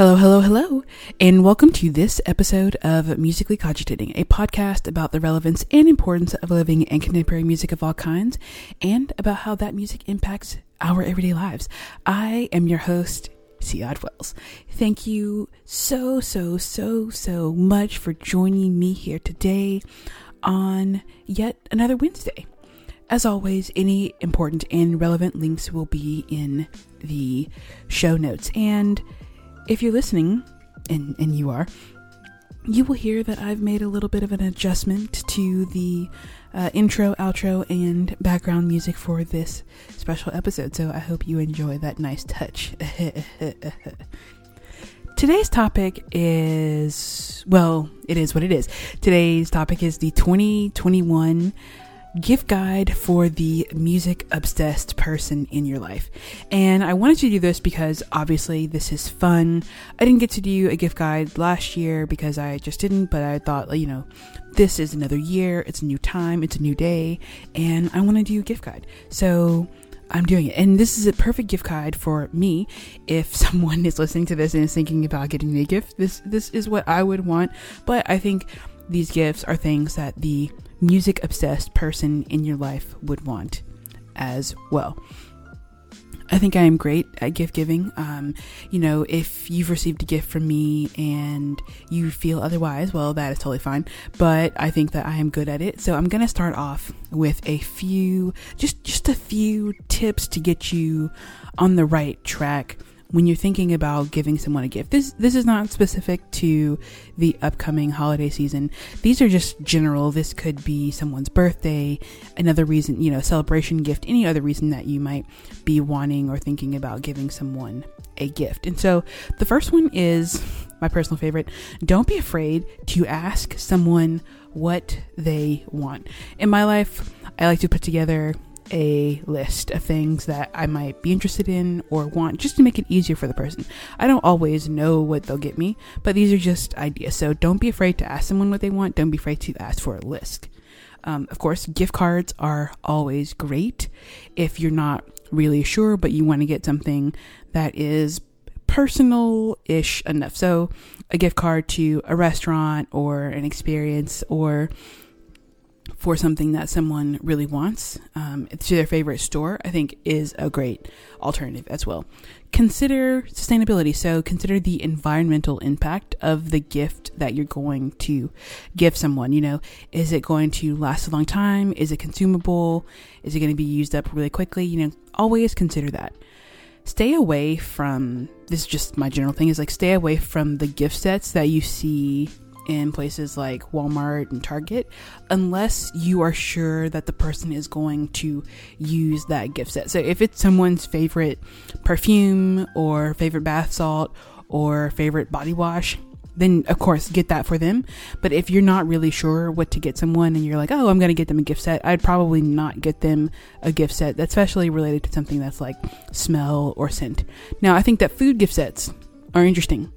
Hello, hello, hello, and welcome to this episode of Musically Cogitating, a podcast about the relevance and importance of living and contemporary music of all kinds, and about how that music impacts our everyday lives. I am your host, C. Wells. Thank you so, so, so, so much for joining me here today on yet another Wednesday. As always, any important and relevant links will be in the show notes. And if you're listening, and, and you are, you will hear that I've made a little bit of an adjustment to the uh, intro, outro, and background music for this special episode. So I hope you enjoy that nice touch. Today's topic is, well, it is what it is. Today's topic is the 2021 gift guide for the music obsessed person in your life. And I wanted to do this because obviously this is fun. I didn't get to do a gift guide last year because I just didn't, but I thought, you know, this is another year, it's a new time, it's a new day, and I want to do a gift guide. So I'm doing it. And this is a perfect gift guide for me. If someone is listening to this and is thinking about getting me a gift, this this is what I would want. But I think these gifts are things that the music obsessed person in your life would want as well. I think I am great at gift giving. Um, you know, if you've received a gift from me and you feel otherwise, well, that is totally fine. But I think that I am good at it. So I'm going to start off with a few, just, just a few tips to get you on the right track when you're thinking about giving someone a gift. This this is not specific to the upcoming holiday season. These are just general. This could be someone's birthday, another reason, you know, celebration gift, any other reason that you might be wanting or thinking about giving someone a gift. And so the first one is my personal favorite. Don't be afraid to ask someone what they want. In my life, I like to put together a list of things that I might be interested in or want just to make it easier for the person. I don't always know what they'll get me, but these are just ideas. So don't be afraid to ask someone what they want. Don't be afraid to ask for a list. Um, of course, gift cards are always great if you're not really sure, but you want to get something that is personal ish enough. So, a gift card to a restaurant or an experience or for something that someone really wants um, to their favorite store, I think is a great alternative as well. Consider sustainability. So consider the environmental impact of the gift that you're going to give someone. You know, is it going to last a long time? Is it consumable? Is it going to be used up really quickly? You know, always consider that. Stay away from this is just my general thing is like stay away from the gift sets that you see in places like Walmart and Target unless you are sure that the person is going to use that gift set. So if it's someone's favorite perfume or favorite bath salt or favorite body wash, then of course get that for them. But if you're not really sure what to get someone and you're like, oh, I'm going to get them a gift set, I'd probably not get them a gift set, that's especially related to something that's like smell or scent. Now, I think that food gift sets are interesting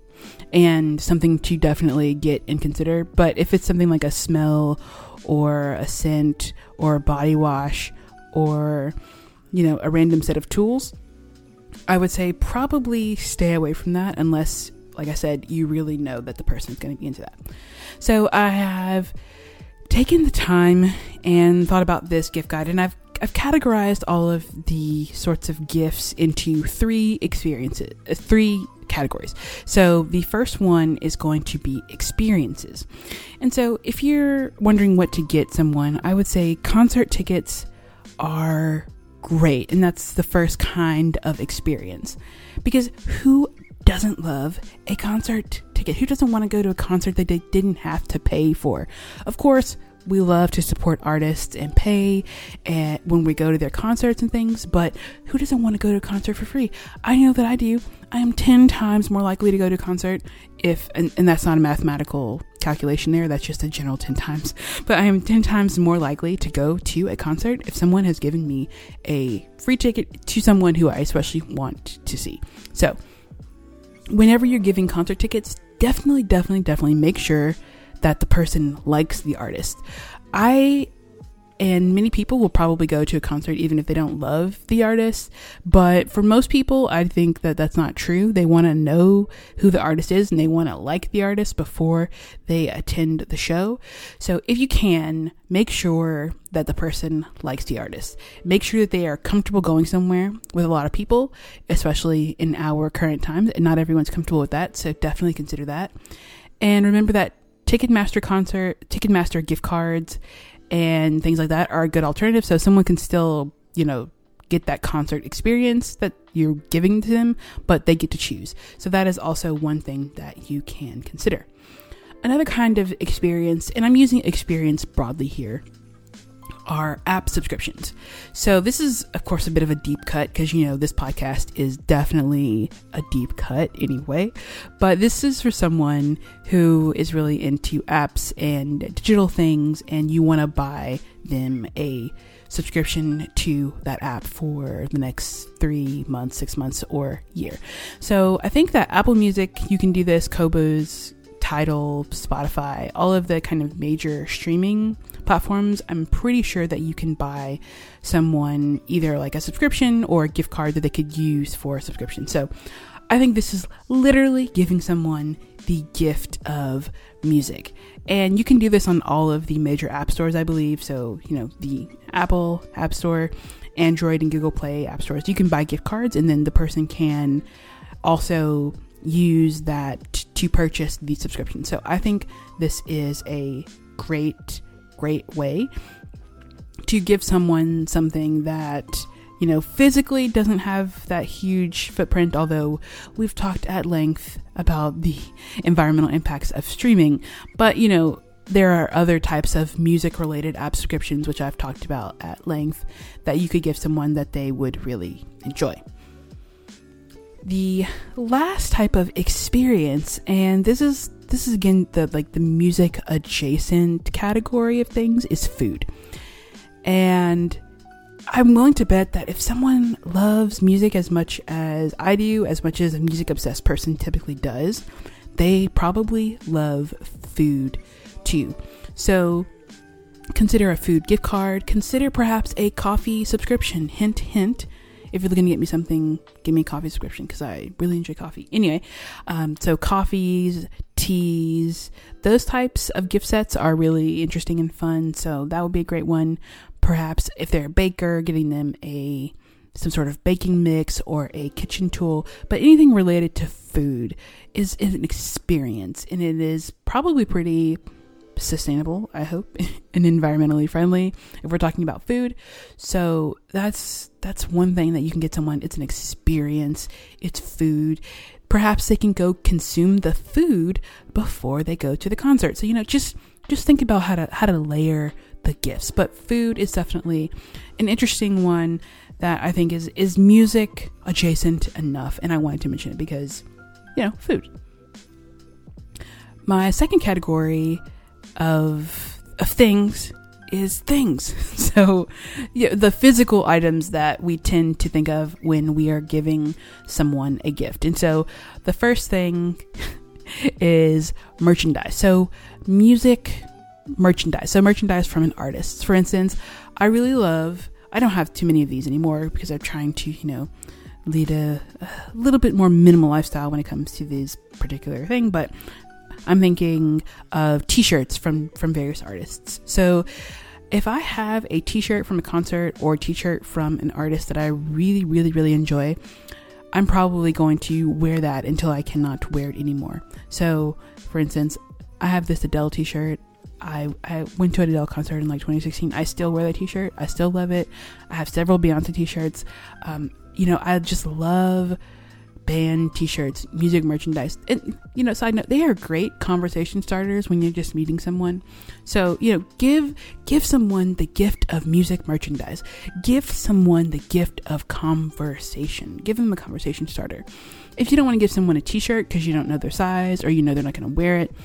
and something to definitely get and consider. But if it's something like a smell or a scent or a body wash or, you know, a random set of tools, I would say probably stay away from that unless, like I said, you really know that the person is going to be into that. So I have taken the time and thought about this gift guide and I've I've categorized all of the sorts of gifts into three experiences, uh, three categories. So the first one is going to be experiences. And so if you're wondering what to get someone, I would say concert tickets are great. And that's the first kind of experience. Because who doesn't love a concert ticket? Who doesn't want to go to a concert that they didn't have to pay for? Of course, we love to support artists and pay and when we go to their concerts and things, but who doesn't want to go to a concert for free? I know that I do. I am 10 times more likely to go to a concert if, and, and that's not a mathematical calculation there, that's just a general 10 times, but I am 10 times more likely to go to a concert if someone has given me a free ticket to someone who I especially want to see. So, whenever you're giving concert tickets, definitely, definitely, definitely make sure that the person likes the artist. I And many people will probably go to a concert even if they don't love the artist. But for most people, I think that that's not true. They want to know who the artist is and they want to like the artist before they attend the show. So if you can, make sure that the person likes the artist. Make sure that they are comfortable going somewhere with a lot of people, especially in our current times. And not everyone's comfortable with that. So definitely consider that. And remember that Ticketmaster concert, Ticketmaster gift cards, and things like that are a good alternative. So someone can still, you know, get that concert experience that you're giving to them, but they get to choose. So that is also one thing that you can consider. Another kind of experience, and I'm using experience broadly here, are app subscriptions. So this is of course a bit of a deep cut because you know this podcast is definitely a deep cut anyway, but this is for someone who is really into apps and digital things and you want to buy them a subscription to that app for the next 3 months, 6 months or year. So I think that Apple Music you can do this, Qobuz Tidal, Spotify, all of the kind of major streaming platforms, I'm pretty sure that you can buy someone either like a subscription or a gift card that they could use for a subscription. So I think this is literally giving someone the gift of music. And you can do this on all of the major app stores, I believe. So, you know, the Apple App Store, Android and Google Play app stores. You can buy gift cards and then the person can also use that to purchase the subscription. So I think this is a great, great way to give someone something that you know physically doesn't have that huge footprint although we've talked at length about the environmental impacts of streaming but you know there are other types of music related app subscriptions which I've talked about at length that you could give someone that they would really enjoy the last type of experience and this is this is again the like the music adjacent category of things is food. And i'm willing to bet that if someone loves music as much as i do as much as a music obsessed person typically does they probably love food too. So consider a food gift card. Consider perhaps a coffee subscription. Hint hint if you're looking to get me something, give me a coffee subscription because I really enjoy coffee. Anyway, um, so coffees, teas, those types of gift sets are really interesting and fun. So that would be a great one. Perhaps if they're a baker, getting them a some sort of baking mix or a kitchen tool, but anything related to food is, is an experience and it is probably pretty sustainable, I hope, and environmentally friendly if we're talking about food. So that's that's one thing that you can get someone. It's an experience. It's food. Perhaps they can go consume the food before they go to the concert. So you know, just just think about how to how to layer the gifts. But food is definitely an interesting one that I think is is music adjacent enough, and I wanted to mention it because you know, food. My second category of of things is things. So, yeah, the physical items that we tend to think of when we are giving someone a gift. And so, the first thing is merchandise. So, music merchandise. So, merchandise from an artist. For instance, I really love, I don't have too many of these anymore because I'm trying to, you know, lead a, a little bit more minimal lifestyle when it comes to this particular thing, but I'm thinking of t-shirts from from various artists. So if I have a t-shirt from a concert or a t-shirt from an artist that I really really really enjoy, I'm probably going to wear that until I cannot wear it anymore. So, for instance, I have this Adele t-shirt. I, I went to an Adele concert in like 2016. I still wear that t-shirt. I still love it. I have several Beyonce t-shirts. Um, you know, I just love band t-shirts, music merchandise. And you know, side note, they are great conversation starters when you're just meeting someone. So, you know, give give someone the gift of music merchandise. Give someone the gift of conversation. Give them a conversation starter. If you don't want to give someone a t-shirt because you don't know their size or you know they're not going to wear it,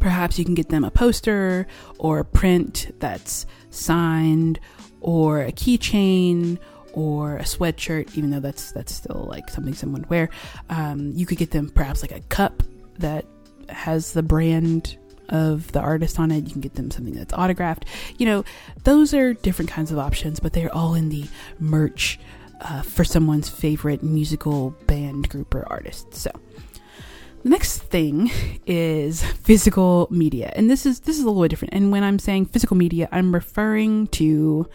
perhaps you can get them a poster or a print that's signed or a keychain or a sweatshirt, even though that's that's still like something someone would wear. Um, you could get them perhaps like a cup that has the brand of the artist on it. You can get them something that's autographed. You know, those are different kinds of options, but they're all in the merch uh, for someone's favorite musical band, group, or artist. So. The next thing is physical media. And this is this is a little bit different. And when I'm saying physical media, I'm referring to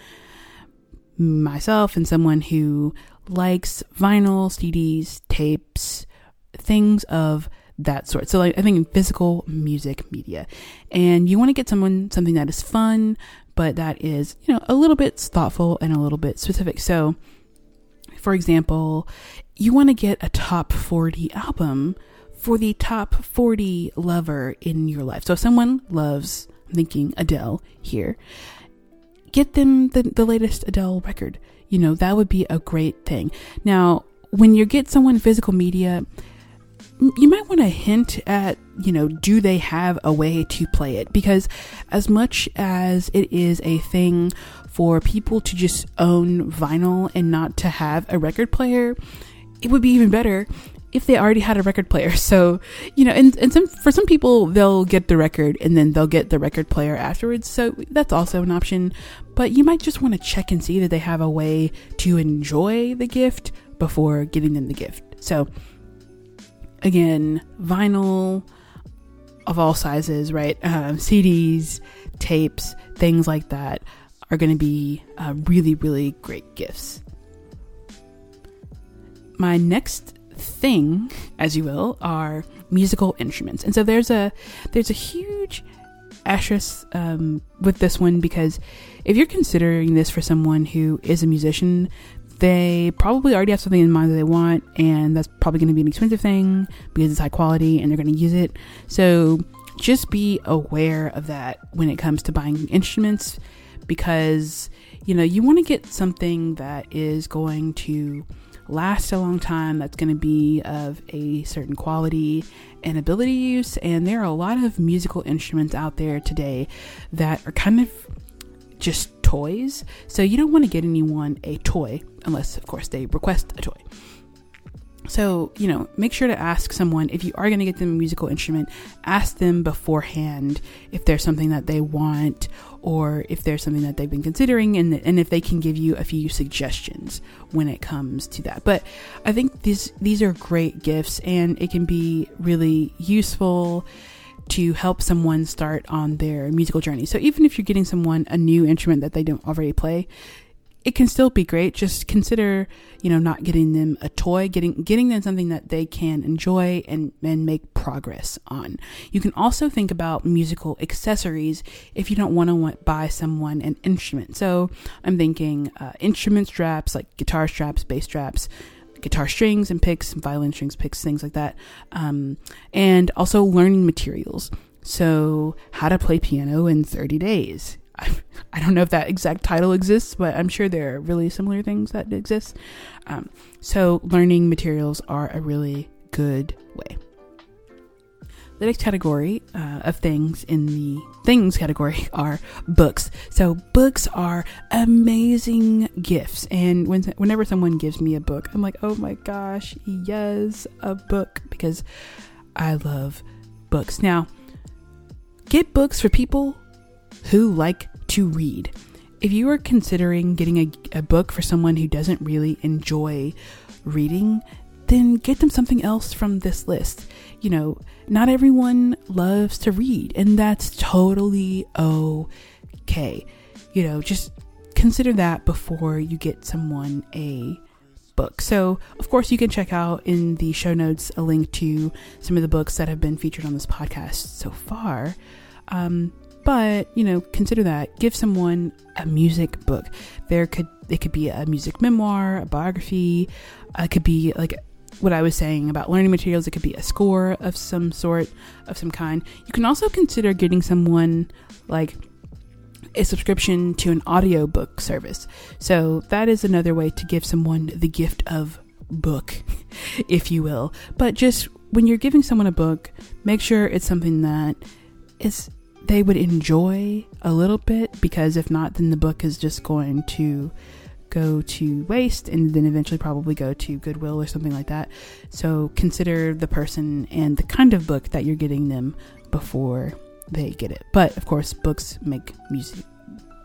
myself and someone who likes vinyl, CDs, tapes, things of that sort. So like, I think physical music media. And you want to get someone something that is fun, but that is, you know, a little bit thoughtful and a little bit specific. So for example, you want to get a top 40 album for the top 40 lover in your life. So if someone loves, I'm thinking Adele here, get them the, the latest Adele record. You know, that would be a great thing. Now, when you get someone physical media, you might want to hint at, you know, do they have a way to play it? Because as much as it is a thing for people to just own vinyl and not to have a record player, it would be even better if they already had a record player. So, you know, and, and some for some people they'll get the record and then they'll get the record player afterwards. So that's also an option. But you might just want to check and see that they have a way to enjoy the gift before getting them the gift. So again, vinyl of all sizes, right? Um, CDs, tapes, things like that are going to be uh, really, really great gifts. My next thing, as you will, are musical instruments, and so there's a there's a huge asterisk um, with this one because if you're considering this for someone who is a musician, they probably already have something in mind that they want, and that's probably going to be an expensive thing because it's high quality and they're going to use it. So just be aware of that when it comes to buying instruments because you know you want to get something that is going to last a long time, that's going to be of a certain quality and ability use. And there are a lot of musical instruments out there today that are kind of just toys. So you don't want to get anyone a toy unless, of course, they request a toy. So, you know, make sure to ask someone if you are going to get them a musical instrument, ask them beforehand if there's something that they want or if there's something that they've been considering and, and if they can give you a few suggestions when it comes to that. But I think these these are great gifts and it can be really useful to help someone start on their musical journey. So even if you're getting someone a new instrument that they don't already play, it can still be great. Just consider, you know, not getting them a toy, getting getting them something that they can enjoy and and make progress on. You can also think about musical accessories if you don't want to buy someone an instrument. So I'm thinking uh, instrument straps like guitar straps, bass straps, guitar strings and picks, violin strings, picks, things like that, um, and also learning materials. So how to play piano in 30 days I don't know if that exact title exists, but I'm sure there are really similar things that exist. Um, so, learning materials are a really good way. The next category uh, of things in the things category are books. So, books are amazing gifts. And when, whenever someone gives me a book, I'm like, oh my gosh, yes, a book, because I love books. Now, get books for people who like to read. If you are considering getting a, a book for someone who doesn't really enjoy reading, then get them something else from this list. You know, not everyone loves to read, and that's totally okay. You know, just consider that before you get someone a book. So, of course, you can check out in the show notes a link to some of the books that have been featured on this podcast so far. Um, but, you know, consider that. Give someone a music book. There could it could be a music memoir, a biography, it could be like what I was saying about learning materials, it could be a score of some sort, of some kind. You can also consider getting someone like a subscription to an audiobook service. So that is another way to give someone the gift of book, if you will. But just when you're giving someone a book, make sure it's something that is they would enjoy a little bit because if not, then the book is just going to go to waste and then eventually probably go to Goodwill or something like that. So consider the person and the kind of book that you're getting them before they get it. But of course, books make music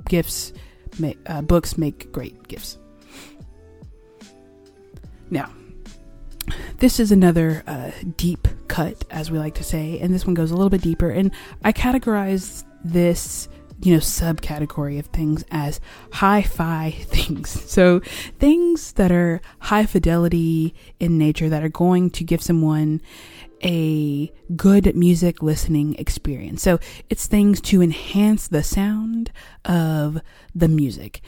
gifts. Make uh, books make great gifts. Now, this is another uh, deep cut, as we like to say, and this one goes a little bit deeper. And I categorize this you know, subcategory of things as hi fi things. So things that are high fidelity in nature that are going to give someone a good music listening experience. So it's things to enhance the sound of the music.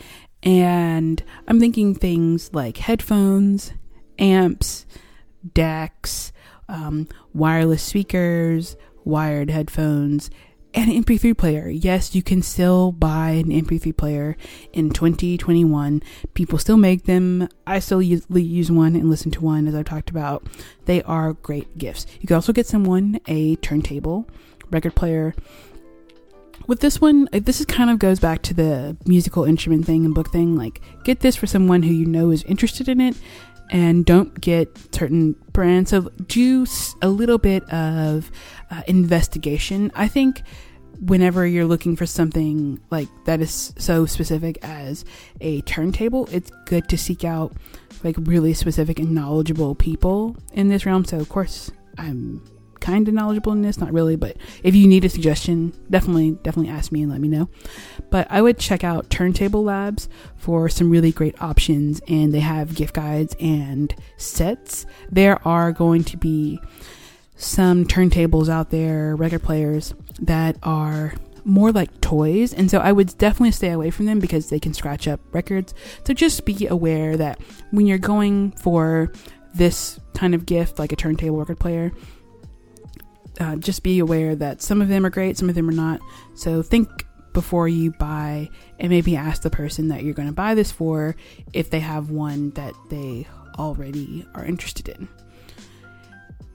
And I'm thinking things like headphones, amps, decks, um, wireless speakers, wired headphones, and an MP3 player. Yes, you can still buy an MP3 player in 2021. People still make them. I still use, use one and listen to one, as I've talked about. They are great gifts. You can also get someone a turntable, record player. With this one, uh, this is kind of goes back to the musical instrument thing and book thing. Like, get this for someone who you know is interested in it and don't get certain brands. So do a little bit of uh, investigation. I think whenever you're looking for something like that is so specific as a turntable, it's good to seek out like really specific and knowledgeable people in this realm. So of course, I'm kind of knowledgeable in this, not really, but if you need a suggestion, definitely definitely ask me and let me know. But I would check out Turntable Labs for some really great options and they have gift guides and sets. There are going to be some turntables out there, record players that are more like toys. And so I would definitely stay away from them because they can scratch up records. So just be aware that when you're going for this kind of gift, like a turntable record player, uh, just be aware that some of them are great, some of them are not. So think before you buy and maybe ask the person that you're going to buy this for if they have one that they already are interested in.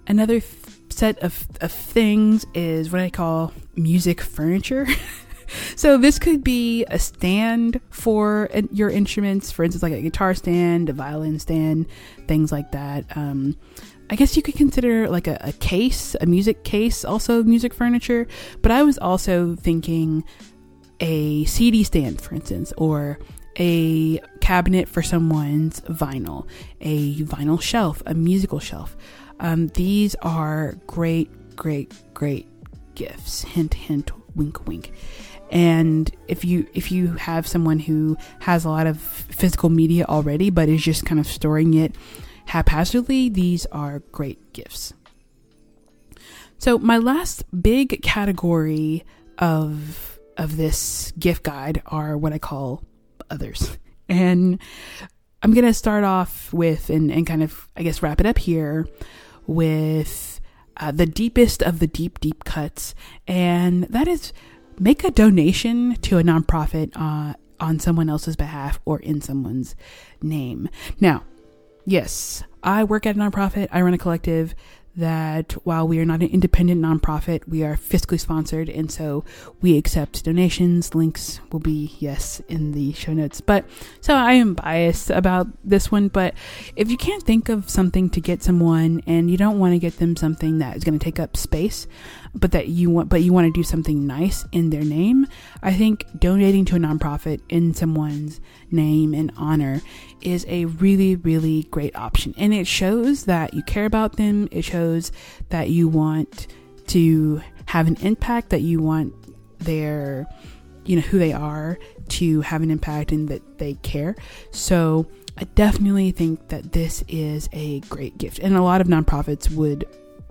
Another th- set of, of things is what I call music furniture. so this could be a stand for your instruments, for instance, like a guitar stand, a violin stand, things like that. Um, I guess you could consider like a, a case, a music case, also music furniture. But I was also thinking a CD stand, for instance, or a cabinet for someone's vinyl, a vinyl shelf, a musical shelf. Um, these are great, great, great gifts. Hint, hint, wink, wink. And if you if you have someone who has a lot of physical media already, but is just kind of storing it haphazardly, these are great gifts. So my last big category of of this gift guide are what I call others. And I'm going to start off with and, and kind of, I guess, wrap it up here with uh, the deepest of the deep, deep cuts. And that is make a donation to a nonprofit uh, on someone else's behalf or in someone's name. Now, yes, I work at a nonprofit, I run a collective that while we are not an independent nonprofit, we are fiscally sponsored, and so we accept donations. Links will be, yes, in the show notes. But so I am biased about this one, but if you can't think of something to get someone and you don't want to get them something that is going to take up space, but that you want, but you want to do something nice in their name, I think donating to a nonprofit in someone's name and honor is a really, really great option. And it shows that you care about them. It shows that you want to have an impact, that you want their, you know, who they are to have an impact and that they care. So I definitely think that this is a great gift. And a lot of nonprofits would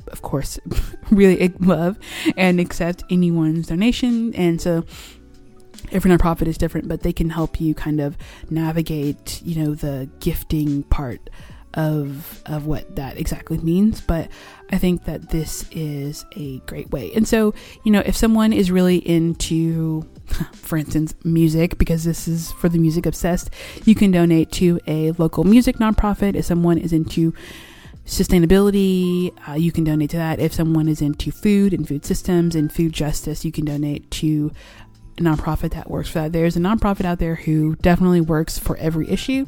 of course, really love and accept anyone's donation. And so every nonprofit is different, but they can help you kind of navigate, you know, the gifting part of of what that exactly means. But i think that this is a great way. And so you know if someone is really into for instance music because this is for the music obsessed you can donate to a local music nonprofit. If someone is into sustainability, uh, you can donate to that. If someone is into food and food systems and food justice, you can donate to nonprofit that works for that. There's a nonprofit out there who definitely works for every issue.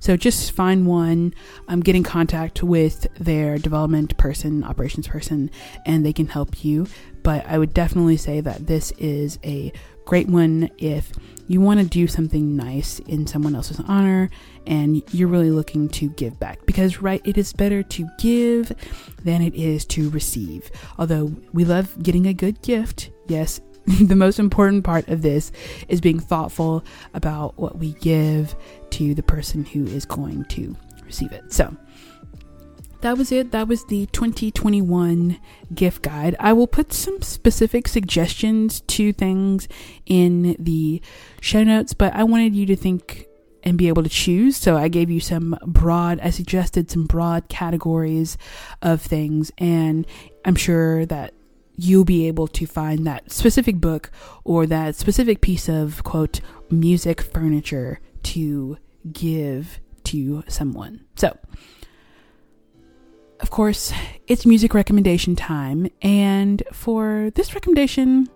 So just find one, um, get in contact with their development person, operations person, and they can help you. But I would definitely say that this is a great one if you want to do something nice in someone else's honor and you're really looking to give back because right it is better to give than it is to receive although we love getting a good gift yes the most important part of this is being thoughtful about what we give to the person who is going to receive it so that was it. That was the 2021 gift guide. I will put some specific suggestions to things in the show notes, but I wanted you to think and be able to choose. So I gave you some broad, I suggested some broad categories of things, and I'm sure that you'll be able to find that specific book or that specific piece of quote music furniture to give to someone. So, of course, it's music recommendation time. And for this recommendation,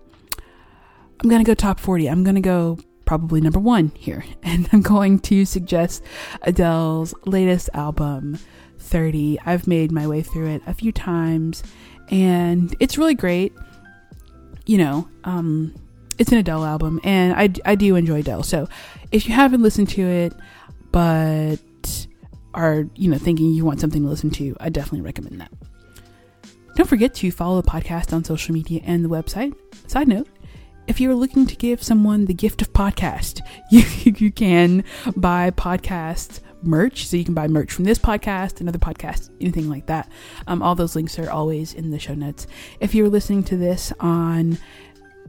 I'm going to go top 40. I'm going to go probably number one here. And I'm going to suggest Adele's latest album, 30. I've made my way through it a few times, and it's really great. You know, um, it's an Adele album, and I, I do enjoy Adele. So if you haven't listened to it, but are, you know, thinking you want something to listen to, I definitely recommend that. Don't forget to follow the podcast on social media and the website. Side note, if you're looking to give someone the gift of podcast, you, you can buy podcast merch. So you can buy merch from this podcast, another podcast, anything like that. Um, all those links are always in the show notes. If you're listening to this on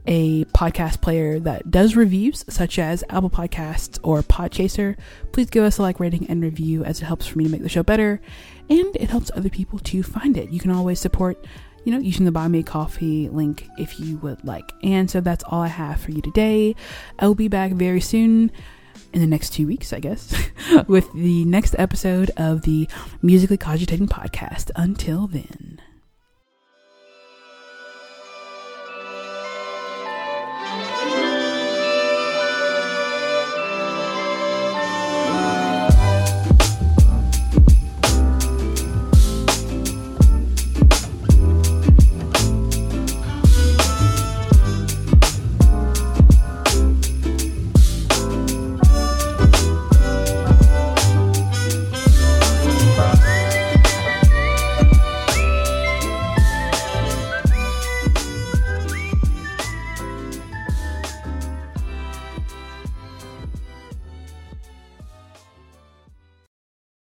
a podcast player that does reviews, such as Apple Podcasts or Podchaser, please give us a like, rating, and review as it helps for me to make the show better and it helps other people to find it. You can always support, you know, using the Buy Me Coffee link if you would like. And so that's all I have for you today. I will be back very soon in the next two weeks, I guess, with the next episode of the Musically Cogitating podcast. Until then.